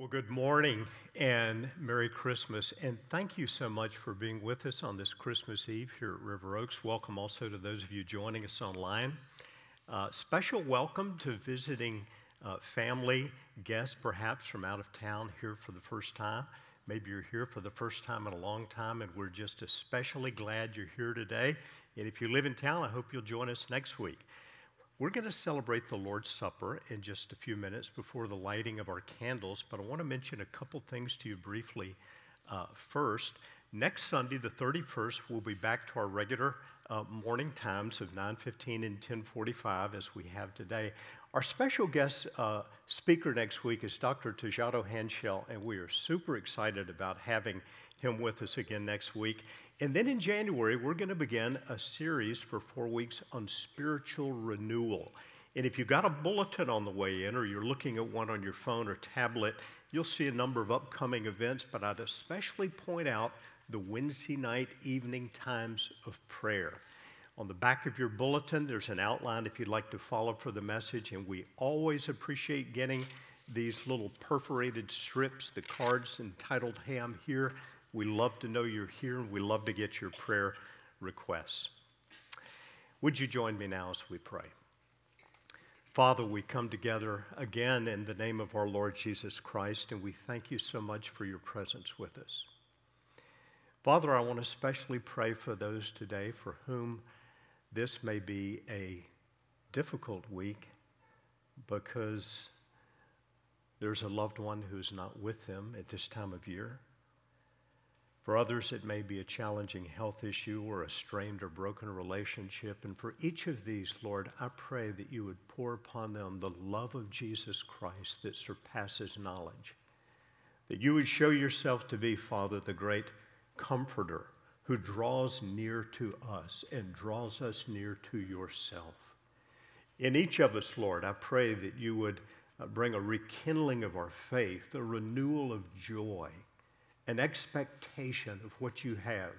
Well, good morning and Merry Christmas. And thank you so much for being with us on this Christmas Eve here at River Oaks. Welcome also to those of you joining us online. Uh, special welcome to visiting uh, family, guests perhaps from out of town here for the first time. Maybe you're here for the first time in a long time, and we're just especially glad you're here today. And if you live in town, I hope you'll join us next week. We're going to celebrate the Lord's Supper in just a few minutes before the lighting of our candles, but I want to mention a couple things to you briefly. Uh, first, next Sunday, the 31st, we'll be back to our regular uh, morning times of 9:15 and 10:45 as we have today. Our special guest uh, speaker next week is Dr. Tejado Hanschel, and we are super excited about having him with us again next week. And then in January, we're going to begin a series for four weeks on spiritual renewal. And if you got a bulletin on the way in, or you're looking at one on your phone or tablet, you'll see a number of upcoming events, but I'd especially point out the Wednesday night evening times of prayer. On the back of your bulletin, there's an outline if you'd like to follow for the message, and we always appreciate getting these little perforated strips, the cards entitled Hey, I'm Here. We love to know you're here and we love to get your prayer requests. Would you join me now as we pray? Father, we come together again in the name of our Lord Jesus Christ, and we thank you so much for your presence with us. Father, I want to especially pray for those today for whom this may be a difficult week because there's a loved one who's not with them at this time of year. For others, it may be a challenging health issue or a strained or broken relationship. And for each of these, Lord, I pray that you would pour upon them the love of Jesus Christ that surpasses knowledge. That you would show yourself to be, Father, the great comforter who draws near to us and draws us near to yourself. In each of us, Lord, I pray that you would uh, bring a rekindling of our faith, a renewal of joy an expectation of what you have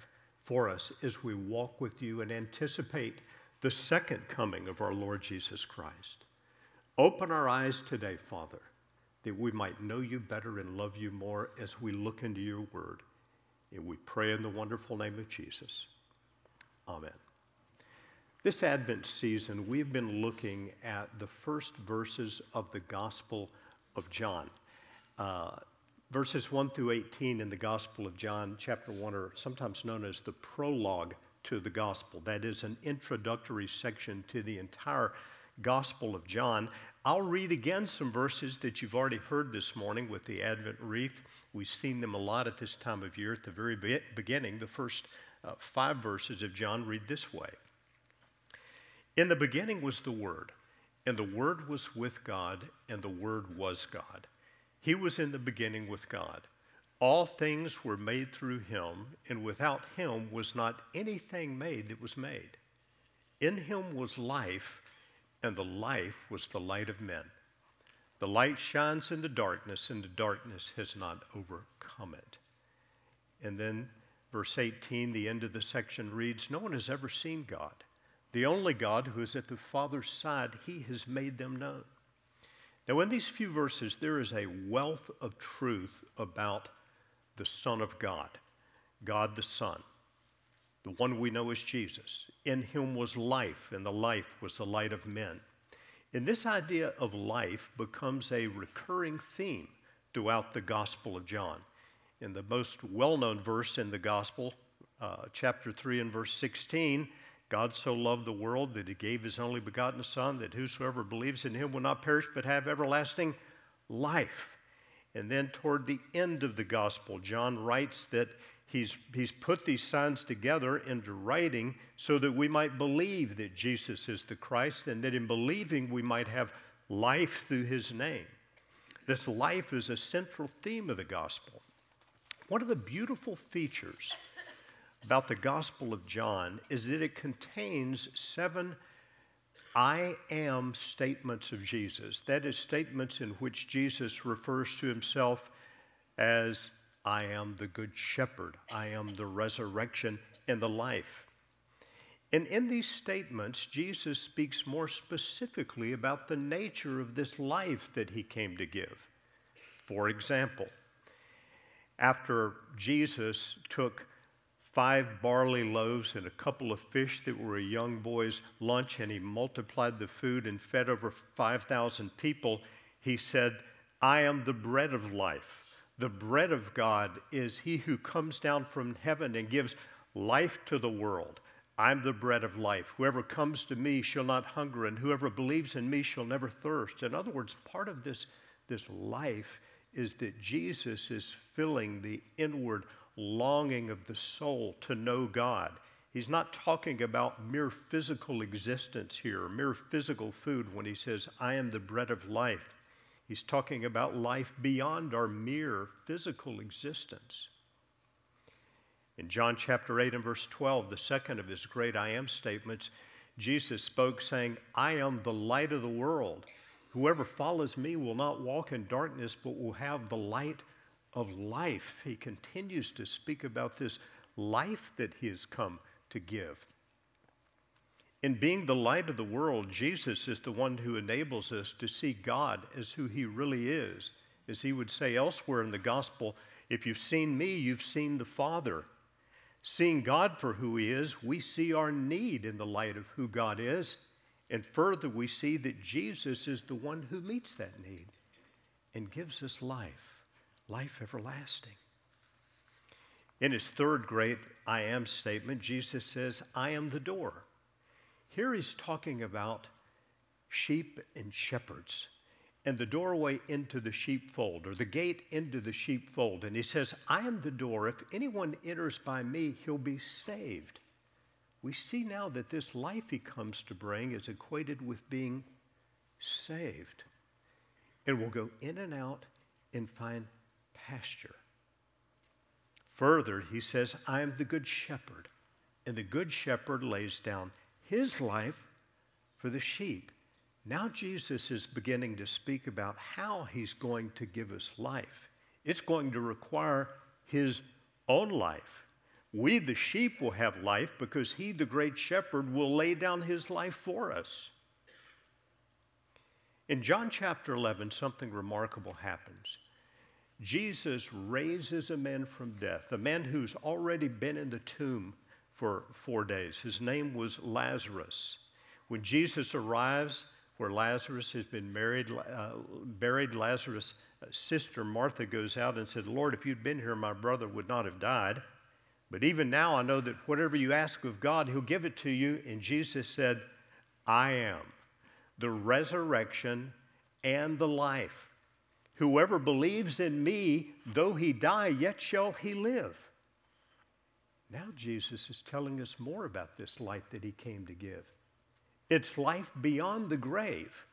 for us as we walk with you and anticipate the second coming of our Lord Jesus Christ. Open our eyes today, Father, that we might know you better and love you more as we look into your word. And we pray in the wonderful name of Jesus. Amen. This Advent season, we've been looking at the first verses of the Gospel of John. Uh, Verses 1 through 18 in the Gospel of John, chapter 1, are sometimes known as the prologue to the Gospel. That is an introductory section to the entire Gospel of John. I'll read again some verses that you've already heard this morning with the Advent wreath. We've seen them a lot at this time of year. At the very beginning, the first uh, five verses of John read this way In the beginning was the Word, and the Word was with God, and the Word was God. He was in the beginning with God. All things were made through him, and without him was not anything made that was made. In him was life, and the life was the light of men. The light shines in the darkness, and the darkness has not overcome it. And then verse 18, the end of the section reads No one has ever seen God. The only God who is at the Father's side, he has made them known. Now, in these few verses, there is a wealth of truth about the Son of God, God the Son, the one we know as Jesus. In him was life, and the life was the light of men. And this idea of life becomes a recurring theme throughout the Gospel of John. In the most well known verse in the Gospel, uh, chapter 3 and verse 16, God so loved the world that he gave his only begotten Son, that whosoever believes in him will not perish but have everlasting life. And then toward the end of the gospel, John writes that he's, he's put these signs together into writing so that we might believe that Jesus is the Christ and that in believing we might have life through his name. This life is a central theme of the gospel. One of the beautiful features about the Gospel of John is that it contains seven I am statements of Jesus. That is, statements in which Jesus refers to himself as I am the Good Shepherd, I am the resurrection and the life. And in these statements, Jesus speaks more specifically about the nature of this life that he came to give. For example, after Jesus took five barley loaves and a couple of fish that were a young boy's lunch, and he multiplied the food and fed over 5,000 people, he said, I am the bread of life. The bread of God is he who comes down from heaven and gives life to the world. I'm the bread of life. Whoever comes to me shall not hunger, and whoever believes in me shall never thirst. In other words, part of this, this life is that Jesus is filling the inward longing of the soul to know God. He's not talking about mere physical existence here, mere physical food when he says, I am the bread of life. He's talking about life beyond our mere physical existence. In John chapter 8 and verse 12, the second of his great I am statements, Jesus spoke saying, I am the light of the world. Whoever follows me will not walk in darkness, but will have the light of life. He continues to speak about this life that he has come to give. In being the light of the world, Jesus is the one who enables us to see God as who he really is. As he would say elsewhere in the gospel, if you've seen me, you've seen the Father. Seeing God for who he is, we see our need in the light of who God is. And further, we see that Jesus is the one who meets that need and gives us life life everlasting. In his third great I am statement, Jesus says, I am the door. Here he's talking about sheep and shepherds and the doorway into the sheepfold or the gate into the sheepfold. And he says, I am the door. If anyone enters by me, he'll be saved. We see now that this life he comes to bring is equated with being saved. And we'll go in and out and find pasture. Further, he says, I am the good shepherd, and the good shepherd lays down his life for the sheep. Now, Jesus is beginning to speak about how he's going to give us life. It's going to require his own life. We, the sheep, will have life because he, the great shepherd, will lay down his life for us. In John chapter 11, something remarkable happens. Jesus raises a man from death, a man who's already been in the tomb for four days. His name was Lazarus. When Jesus arrives where Lazarus has been married, uh, buried, Lazarus' sister Martha goes out and said, Lord, if you'd been here, my brother would not have died. But even now, I know that whatever you ask of God, He'll give it to you. And Jesus said, I am the resurrection and the life. Whoever believes in me, though he die, yet shall he live. Now, Jesus is telling us more about this life that he came to give. It's life beyond the grave.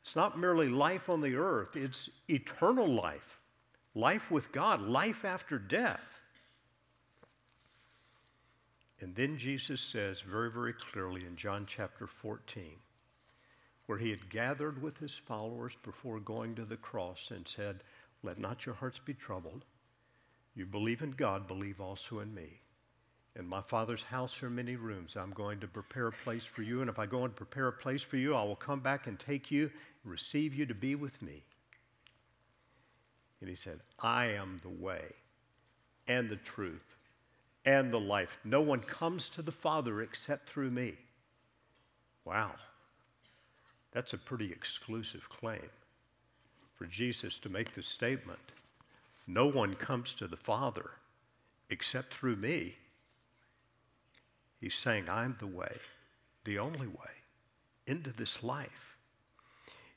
It's not merely life on the earth, it's eternal life, life with God, life after death. And then Jesus says very, very clearly in John chapter 14 where he had gathered with his followers before going to the cross and said, Let not your hearts be troubled. You believe in God, believe also in me. In my Father's house are many rooms. I'm going to prepare a place for you, and if I go and prepare a place for you, I will come back and take you receive you to be with me. And he said, I am the way and the truth and the life. No one comes to the Father except through me. Wow. That's a pretty exclusive claim for Jesus to make the statement. No one comes to the Father except through me. He's saying, I'm the way, the only way into this life.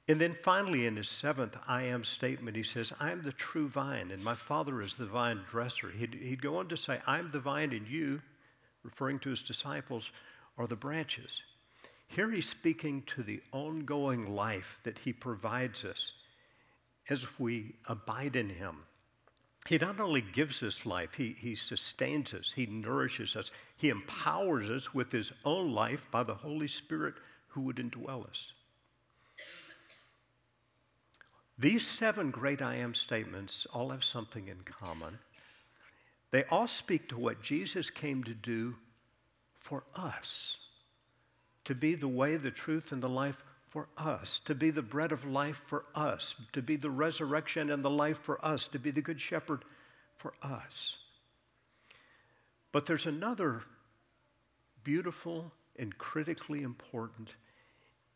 And then finally, in his seventh I am statement, he says, I am the true vine, and my Father is the vine dresser. He'd, he'd go on to say, I'm the vine, and you, referring to his disciples, are the branches. Here he's speaking to the ongoing life that he provides us as we abide in him. He not only gives us life, he, he sustains us, he nourishes us, he empowers us with his own life by the Holy Spirit who would indwell us. These seven great I am statements all have something in common. They all speak to what Jesus came to do for us to be the way, the truth, and the life for us, to be the bread of life for us, to be the resurrection and the life for us, to be the good shepherd for us. But there's another beautiful and critically important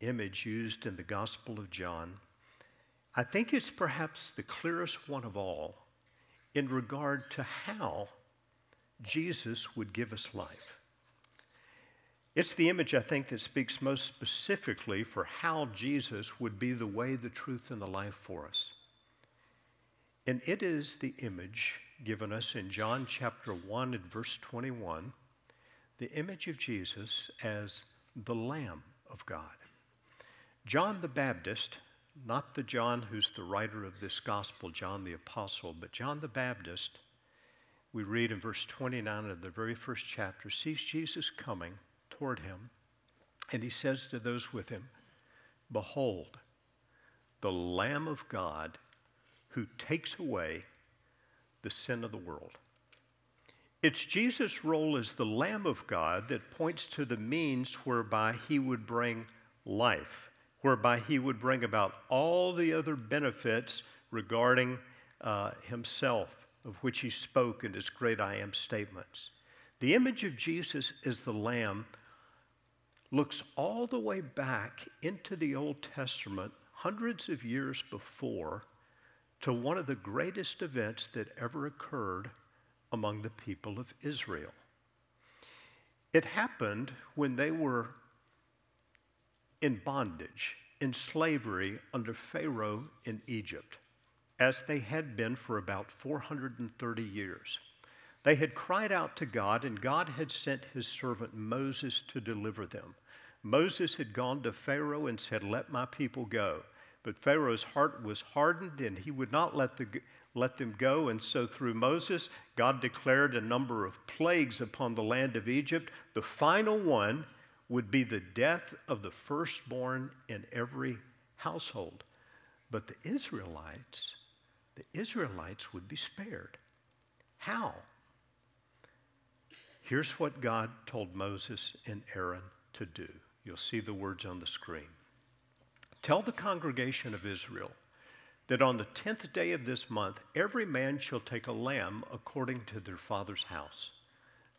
image used in the Gospel of John. I think it's perhaps the clearest one of all in regard to how Jesus would give us life. It's the image, I think, that speaks most specifically for how Jesus would be the way, the truth, and the life for us. And it is the image given us in John chapter 1 and verse 21, the image of Jesus as the Lamb of God. John the Baptist, not the John who's the writer of this gospel, John the Apostle, but John the Baptist, we read in verse 29 of the very first chapter, sees Jesus coming toward him, and he says to those with him, Behold, the Lamb of God who takes away the sin of the world. It's Jesus' role as the Lamb of God that points to the means whereby he would bring life, whereby he would bring about all the other benefits regarding uh, himself, of which he spoke in his great I am statements. The image of Jesus as the Lamb looks all the way back into the Old Testament, hundreds of years before to one of the greatest events that ever occurred among the people of Israel. It happened when they were in bondage, in slavery under Pharaoh in Egypt, as they had been for about 430 years. They had cried out to God, and God had sent his servant Moses to deliver them. Moses had gone to Pharaoh and said, Let my people go. But Pharaoh's heart was hardened and he would not let, the, let them go. And so through Moses, God declared a number of plagues upon the land of Egypt. The final one would be the death of the firstborn in every household. But the Israelites, the Israelites would be spared. How? Here's what God told Moses and Aaron to do. You'll see the words on the screen. Tell the congregation of Israel that on the tenth day of this month, every man shall take a lamb according to their father's house,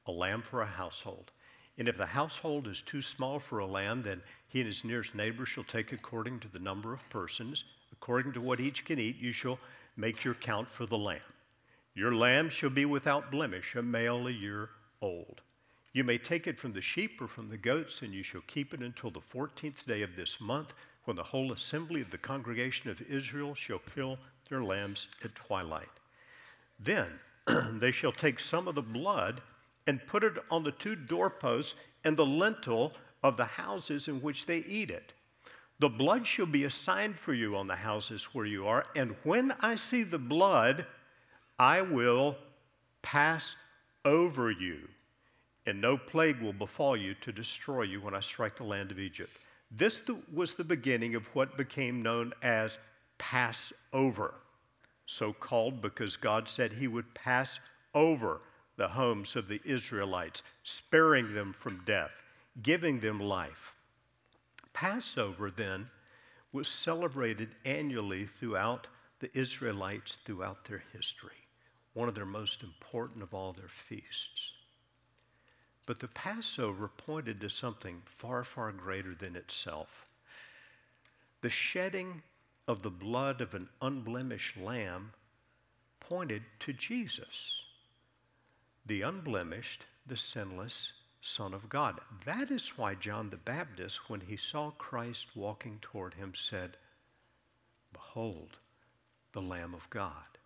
a lamb for a household. And if the household is too small for a lamb, then he and his nearest neighbor shall take according to the number of persons. According to what each can eat, you shall make your count for the lamb. Your lamb shall be without blemish, a male a year old. You may take it from the sheep or from the goats, and you shall keep it until the fourteenth day of this month when the whole assembly of the congregation of Israel shall kill their lambs at twilight. Then they shall take some of the blood and put it on the two doorposts and the lintel of the houses in which they eat it. The blood shall be a sign for you on the houses where you are, and when I see the blood, I will pass over you, and no plague will befall you to destroy you when I strike the land of Egypt. This was the beginning of what became known as Passover, so called because God said he would pass over the homes of the Israelites, sparing them from death, giving them life. Passover then was celebrated annually throughout the Israelites throughout their history, one of their most important of all their feasts. But the Passover pointed to something far, far greater than itself. The shedding of the blood of an unblemished lamb pointed to Jesus, the unblemished, the sinless Son of God. That is why John the Baptist, when he saw Christ walking toward him, said, Behold, the Lamb of God.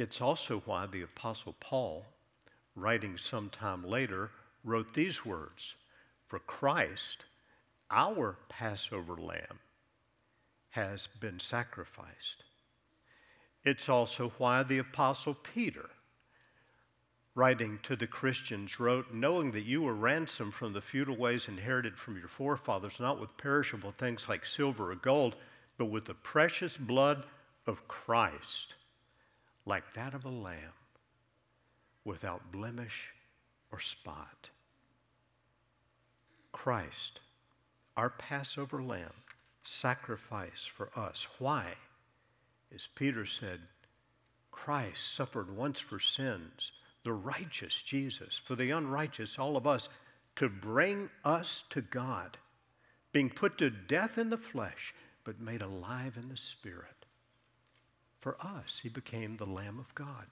It's also why the Apostle Paul writing sometime later, wrote these words For Christ, our Passover lamb, has been sacrificed. It's also why the Apostle Peter, writing to the Christians, wrote, Knowing that you were ransomed from the futile ways inherited from your forefathers, not with perishable things like silver or gold, but with the precious blood of Christ, like that of a lamb without blemish or spot. Christ, our Passover lamb, sacrifice for us. Why? As Peter said, Christ suffered once for sins, the righteous Jesus, for the unrighteous, all of us, to bring us to God, being put to death in the flesh, but made alive in the Spirit. For us, he became the Lamb of God.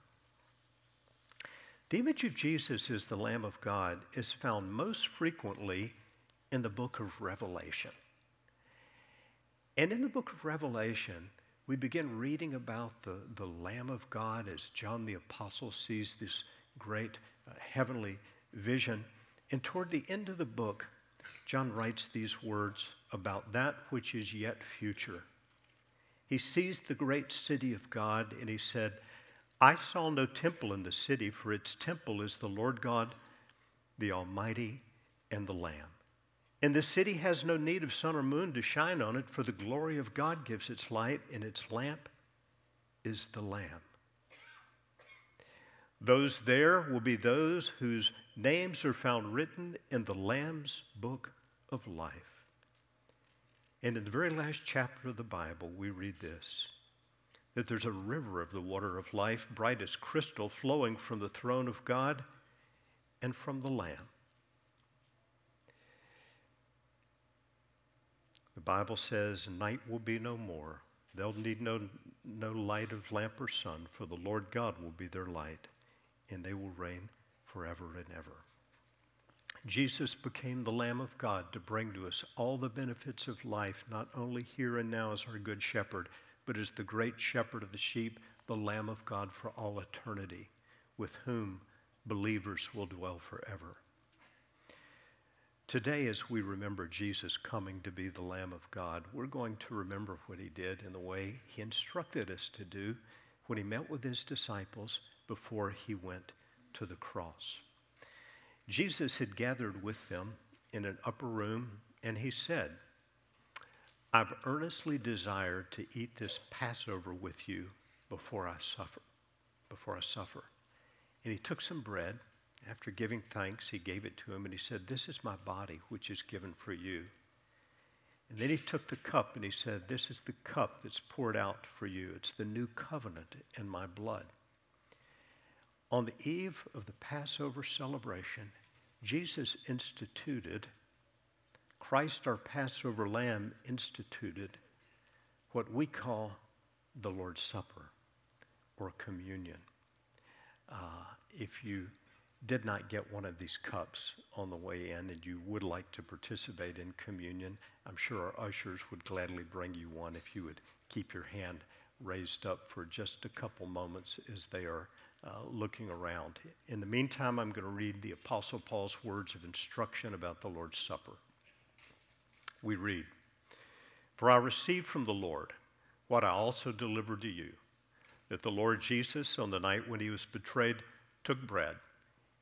The image of Jesus as the Lamb of God is found most frequently in the book of Revelation. And in the book of Revelation, we begin reading about the, the Lamb of God as John the Apostle sees this great uh, heavenly vision. And toward the end of the book, John writes these words about that which is yet future. He sees the great city of God, and he said, I saw no temple in the city, for its temple is the Lord God, the Almighty, and the Lamb. And the city has no need of sun or moon to shine on it, for the glory of God gives its light, and its lamp is the Lamb. Those there will be those whose names are found written in the Lamb's book of life. And in the very last chapter of the Bible, we read this that there's a river of the water of life, bright as crystal, flowing from the throne of God and from the Lamb. The Bible says, Night will be no more. They'll need no, no light of lamp or sun, for the Lord God will be their light, and they will reign forever and ever. Jesus became the Lamb of God to bring to us all the benefits of life, not only here and now as our good shepherd, but as the great shepherd of the sheep, the Lamb of God for all eternity, with whom believers will dwell forever. Today, as we remember Jesus coming to be the Lamb of God, we're going to remember what he did in the way he instructed us to do when he met with his disciples before he went to the cross. Jesus had gathered with them in an upper room, and he said, I've earnestly desired to eat this Passover with you before I suffer. Before I suffer. And he took some bread after giving thanks, he gave it to him and he said, This is my body, which is given for you. And then he took the cup and he said, This is the cup that's poured out for you. It's the new covenant in my blood. On the eve of the Passover celebration, Jesus instituted, Christ our Passover lamb instituted what we call the Lord's Supper or communion. Uh, if you did not get one of these cups on the way in and you would like to participate in communion, I'm sure our ushers would gladly bring you one if you would keep your hand raised up for just a couple moments as they are uh, looking around. In the meantime, I'm going to read the Apostle Paul's words of instruction about the Lord's Supper. We read, For I received from the Lord what I also delivered to you, that the Lord Jesus, on the night when he was betrayed, took bread.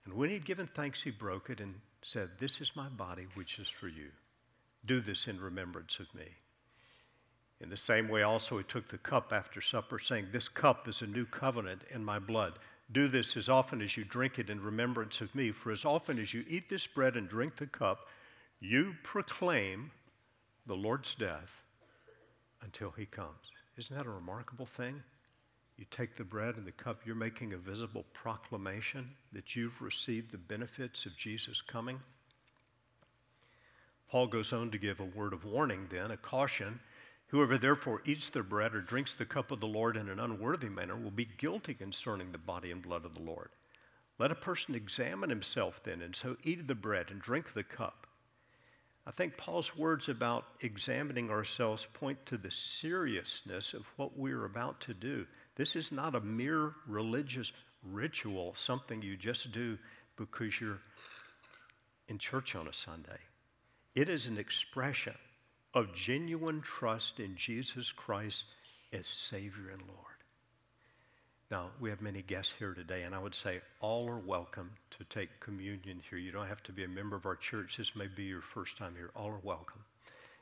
And when he'd given thanks, he broke it and said, This is my body, which is for you. Do this in remembrance of me. In the same way, also, he took the cup after supper, saying, This cup is a new covenant in my blood. Do this as often as you drink it in remembrance of me. For as often as you eat this bread and drink the cup, you proclaim the Lord's death until he comes. Isn't that a remarkable thing? You take the bread and the cup, you're making a visible proclamation that you've received the benefits of Jesus coming. Paul goes on to give a word of warning, then, a caution. Whoever therefore eats their bread or drinks the cup of the Lord in an unworthy manner will be guilty concerning the body and blood of the Lord. Let a person examine himself then, and so eat the bread and drink the cup. I think Paul's words about examining ourselves point to the seriousness of what we're about to do. This is not a mere religious ritual, something you just do because you're in church on a Sunday. It is an expression of genuine trust in Jesus Christ as Savior and Lord. Now, we have many guests here today, and I would say all are welcome to take communion here. You don't have to be a member of our church. This may be your first time here. All are welcome.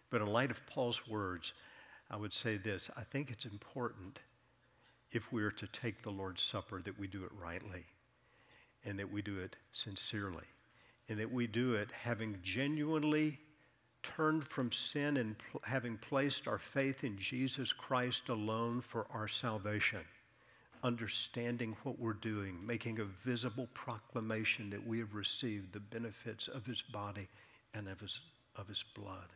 But in light of Paul's words, I would say this I think it's important if we are to take the Lord's Supper, that we do it rightly and that we do it sincerely and that we do it having genuinely turned from sin and pl- having placed our faith in Jesus Christ alone for our salvation, understanding what we're doing, making a visible proclamation that we have received the benefits of his body and of his, of his blood.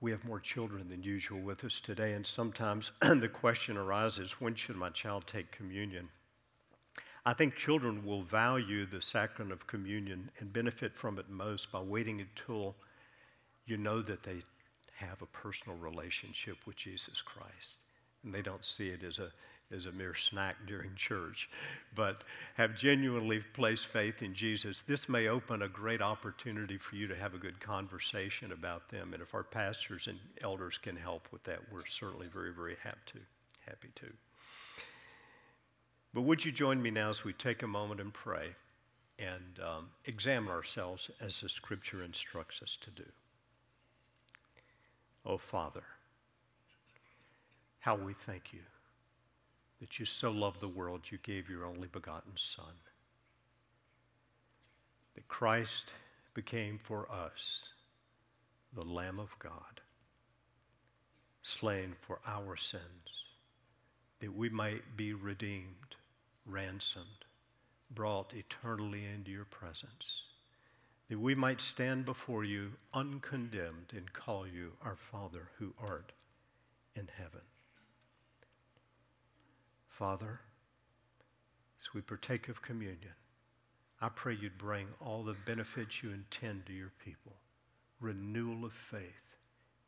We have more children than usual with us today, and sometimes the question arises when should my child take communion? I think children will value the sacrament of communion and benefit from it most by waiting until you know that they have a personal relationship with Jesus Christ. And they don't see it as a, as a mere snack during church, but have genuinely placed faith in Jesus. This may open a great opportunity for you to have a good conversation about them. And if our pastors and elders can help with that, we're certainly very, very happy to. Happy to. But would you join me now as we take a moment and pray and um, examine ourselves as the scripture instructs us to do? Oh, Father, how we thank you that you so loved the world you gave your only begotten Son. That Christ became for us the Lamb of God, slain for our sins, that we might be redeemed ransomed, brought eternally into your presence, that we might stand before you uncondemned and call you our Father who art in heaven. Father, as we partake of communion, I pray you'd bring all the benefits you intend to your people renewal of faith,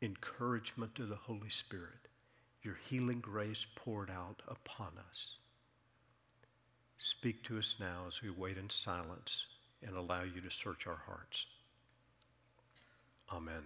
encouragement to the Holy Spirit, your healing grace poured out upon us. Speak to us now as we wait in silence and allow you to search our hearts. Amen.